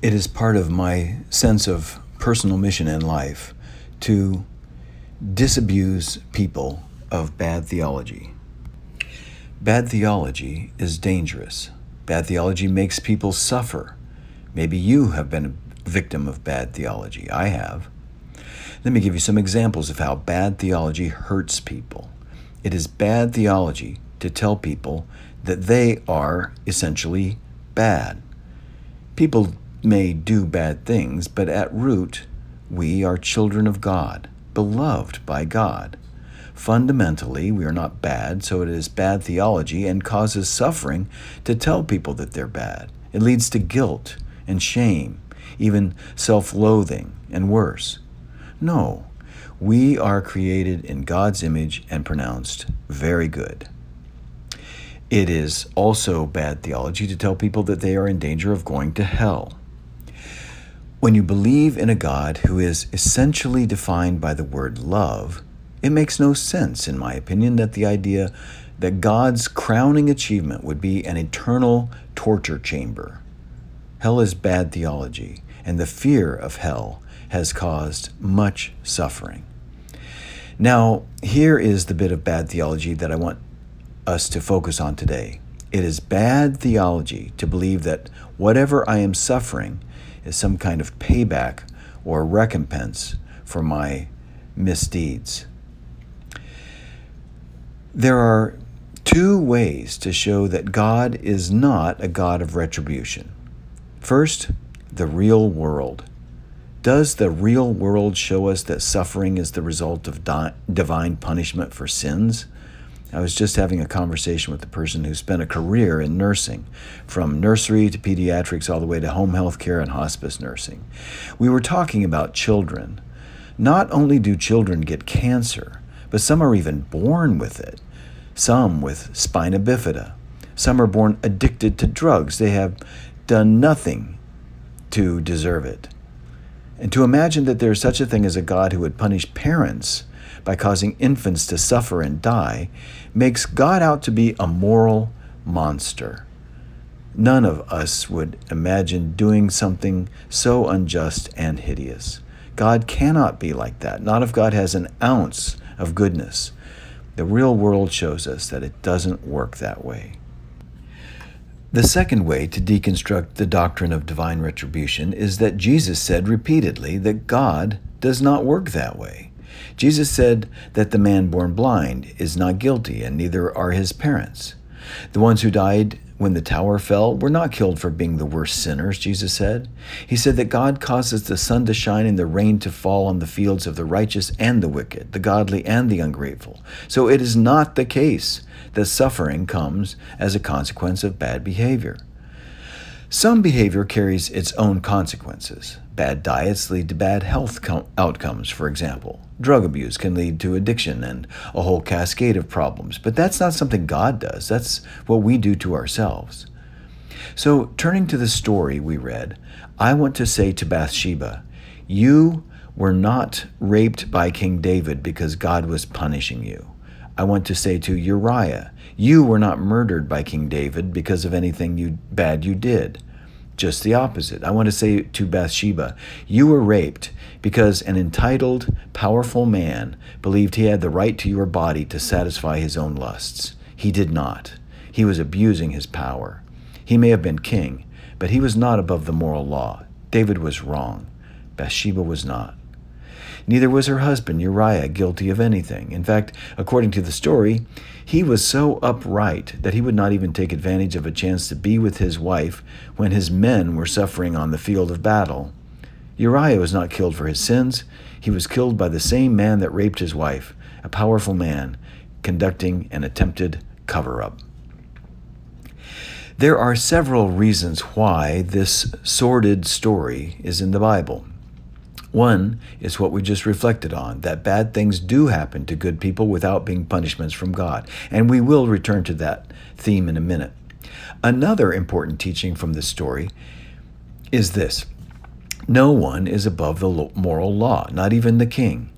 It is part of my sense of personal mission in life to disabuse people of bad theology. Bad theology is dangerous. Bad theology makes people suffer. Maybe you have been a victim of bad theology. I have. Let me give you some examples of how bad theology hurts people. It is bad theology to tell people that they are essentially bad. People may do bad things, but at root, we are children of God, beloved by God. Fundamentally, we are not bad, so it is bad theology and causes suffering to tell people that they're bad. It leads to guilt and shame, even self loathing, and worse. No, we are created in God's image and pronounced very good. It is also bad theology to tell people that they are in danger of going to hell. When you believe in a God who is essentially defined by the word love, it makes no sense, in my opinion, that the idea that God's crowning achievement would be an eternal torture chamber. Hell is bad theology, and the fear of hell has caused much suffering. Now, here is the bit of bad theology that I want us to focus on today. It is bad theology to believe that whatever I am suffering is some kind of payback or recompense for my misdeeds. There are two ways to show that God is not a God of retribution. First, the real world. Does the real world show us that suffering is the result of di- divine punishment for sins? I was just having a conversation with a person who spent a career in nursing, from nursery to pediatrics, all the way to home health care and hospice nursing. We were talking about children. Not only do children get cancer, but some are even born with it. Some with spina bifida. Some are born addicted to drugs. They have done nothing to deserve it. And to imagine that there is such a thing as a God who would punish parents by causing infants to suffer and die makes God out to be a moral monster. None of us would imagine doing something so unjust and hideous. God cannot be like that, not if God has an ounce of goodness. The real world shows us that it doesn't work that way. The second way to deconstruct the doctrine of divine retribution is that Jesus said repeatedly that God does not work that way. Jesus said that the man born blind is not guilty, and neither are his parents. The ones who died when the tower fell were not killed for being the worst sinners, Jesus said. He said that God causes the sun to shine and the rain to fall on the fields of the righteous and the wicked, the godly and the ungrateful. So it is not the case that suffering comes as a consequence of bad behavior. Some behavior carries its own consequences. Bad diets lead to bad health outcomes, for example. Drug abuse can lead to addiction and a whole cascade of problems, but that's not something God does. That's what we do to ourselves. So, turning to the story we read, I want to say to Bathsheba, You were not raped by King David because God was punishing you. I want to say to Uriah, You were not murdered by King David because of anything you, bad you did. Just the opposite. I want to say to Bathsheba, You were raped because an entitled, powerful man believed he had the right to your body to satisfy his own lusts. He did not. He was abusing his power. He may have been king, but he was not above the moral law. David was wrong. Bathsheba was not. Neither was her husband Uriah guilty of anything. In fact, according to the story, he was so upright that he would not even take advantage of a chance to be with his wife when his men were suffering on the field of battle. Uriah was not killed for his sins. He was killed by the same man that raped his wife, a powerful man conducting an attempted cover up. There are several reasons why this sordid story is in the Bible. One is what we just reflected on that bad things do happen to good people without being punishments from God. And we will return to that theme in a minute. Another important teaching from this story is this no one is above the moral law, not even the king.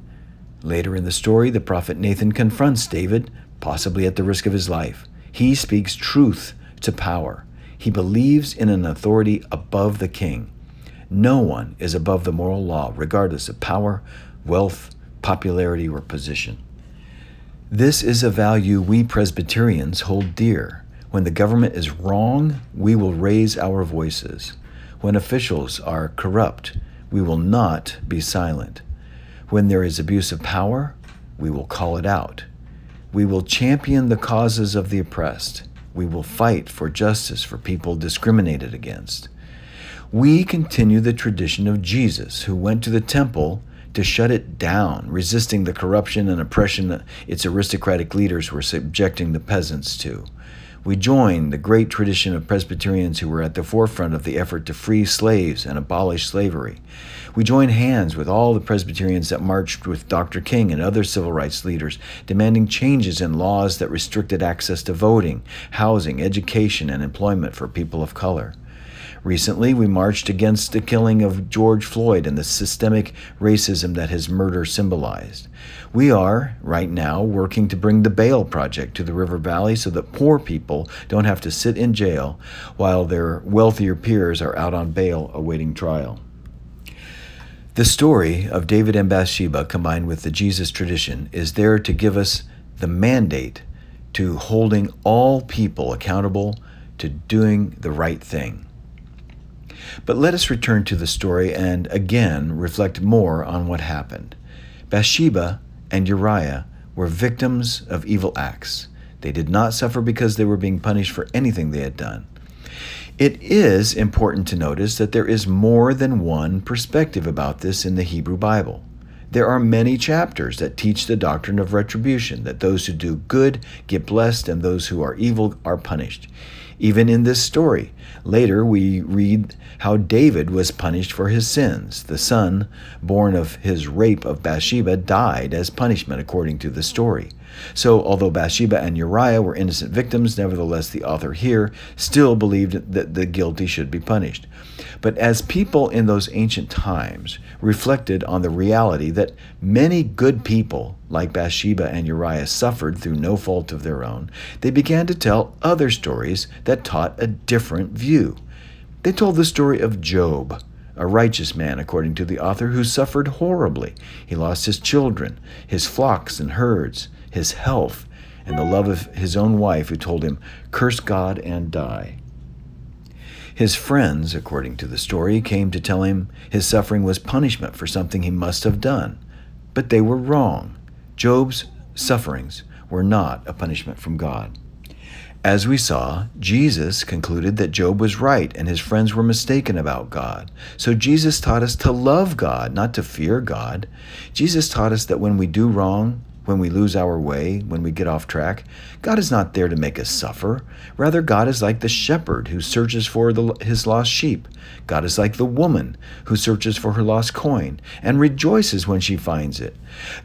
Later in the story, the prophet Nathan confronts David, possibly at the risk of his life. He speaks truth to power. He believes in an authority above the king. No one is above the moral law, regardless of power, wealth, popularity, or position. This is a value we Presbyterians hold dear. When the government is wrong, we will raise our voices. When officials are corrupt, we will not be silent. When there is abuse of power, we will call it out. We will champion the causes of the oppressed. We will fight for justice for people discriminated against. We continue the tradition of Jesus, who went to the temple to shut it down, resisting the corruption and oppression that its aristocratic leaders were subjecting the peasants to. We join the great tradition of Presbyterians who were at the forefront of the effort to free slaves and abolish slavery. We join hands with all the Presbyterians that marched with Dr. King and other civil rights leaders, demanding changes in laws that restricted access to voting, housing, education, and employment for people of color. Recently, we marched against the killing of George Floyd and the systemic racism that his murder symbolized. We are, right now, working to bring the Bail Project to the River Valley so that poor people don't have to sit in jail while their wealthier peers are out on bail awaiting trial. The story of David and Bathsheba, combined with the Jesus tradition, is there to give us the mandate to holding all people accountable to doing the right thing. But let us return to the story and again reflect more on what happened. Bathsheba and Uriah were victims of evil acts. They did not suffer because they were being punished for anything they had done. It is important to notice that there is more than one perspective about this in the Hebrew Bible. There are many chapters that teach the doctrine of retribution, that those who do good get blessed and those who are evil are punished. Even in this story, later we read how David was punished for his sins. The son, born of his rape of Bathsheba, died as punishment according to the story. So, although Bathsheba and Uriah were innocent victims, nevertheless, the author here still believed that the guilty should be punished. But as people in those ancient times reflected on the reality that many good people, like Bathsheba and Uriah, suffered through no fault of their own, they began to tell other stories that taught a different view. They told the story of Job a righteous man, according to the author, who suffered horribly. He lost his children, his flocks and herds, his health, and the love of his own wife, who told him, Curse God and die. His friends, according to the story, came to tell him his suffering was punishment for something he must have done. But they were wrong. Job's sufferings were not a punishment from God. As we saw, Jesus concluded that Job was right and his friends were mistaken about God. So Jesus taught us to love God, not to fear God. Jesus taught us that when we do wrong, when we lose our way, when we get off track, God is not there to make us suffer. Rather, God is like the shepherd who searches for the, his lost sheep. God is like the woman who searches for her lost coin and rejoices when she finds it.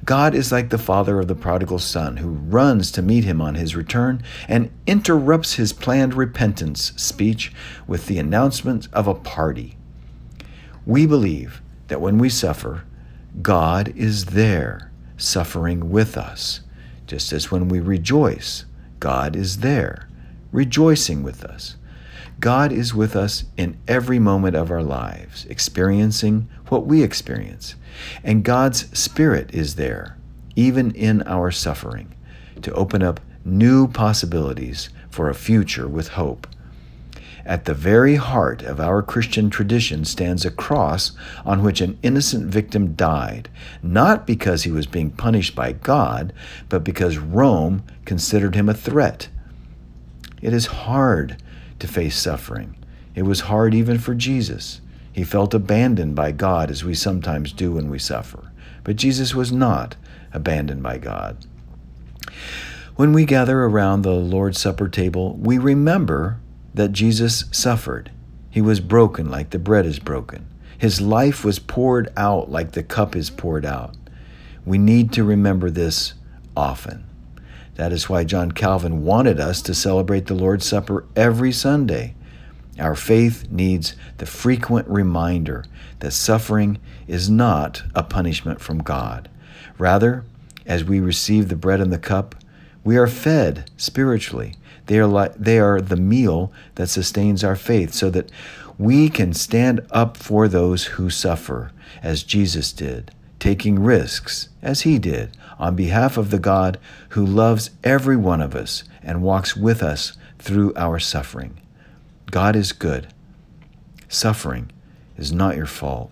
God is like the father of the prodigal son who runs to meet him on his return and interrupts his planned repentance speech with the announcement of a party. We believe that when we suffer, God is there suffering with us. Just as when we rejoice, God is there, rejoicing with us. God is with us in every moment of our lives, experiencing what we experience. And God's Spirit is there, even in our suffering, to open up new possibilities for a future with hope. At the very heart of our Christian tradition stands a cross on which an innocent victim died, not because he was being punished by God, but because Rome considered him a threat. It is hard to face suffering. It was hard even for Jesus. He felt abandoned by God as we sometimes do when we suffer. But Jesus was not abandoned by God. When we gather around the Lord's Supper table, we remember that Jesus suffered. He was broken like the bread is broken. His life was poured out like the cup is poured out. We need to remember this often. That is why John Calvin wanted us to celebrate the Lord's Supper every Sunday. Our faith needs the frequent reminder that suffering is not a punishment from God. Rather, as we receive the bread and the cup, we are fed spiritually they are, like, they are the meal that sustains our faith, so that we can stand up for those who suffer, as Jesus did, taking risks, as he did, on behalf of the God who loves every one of us and walks with us through our suffering. God is good. Suffering is not your fault.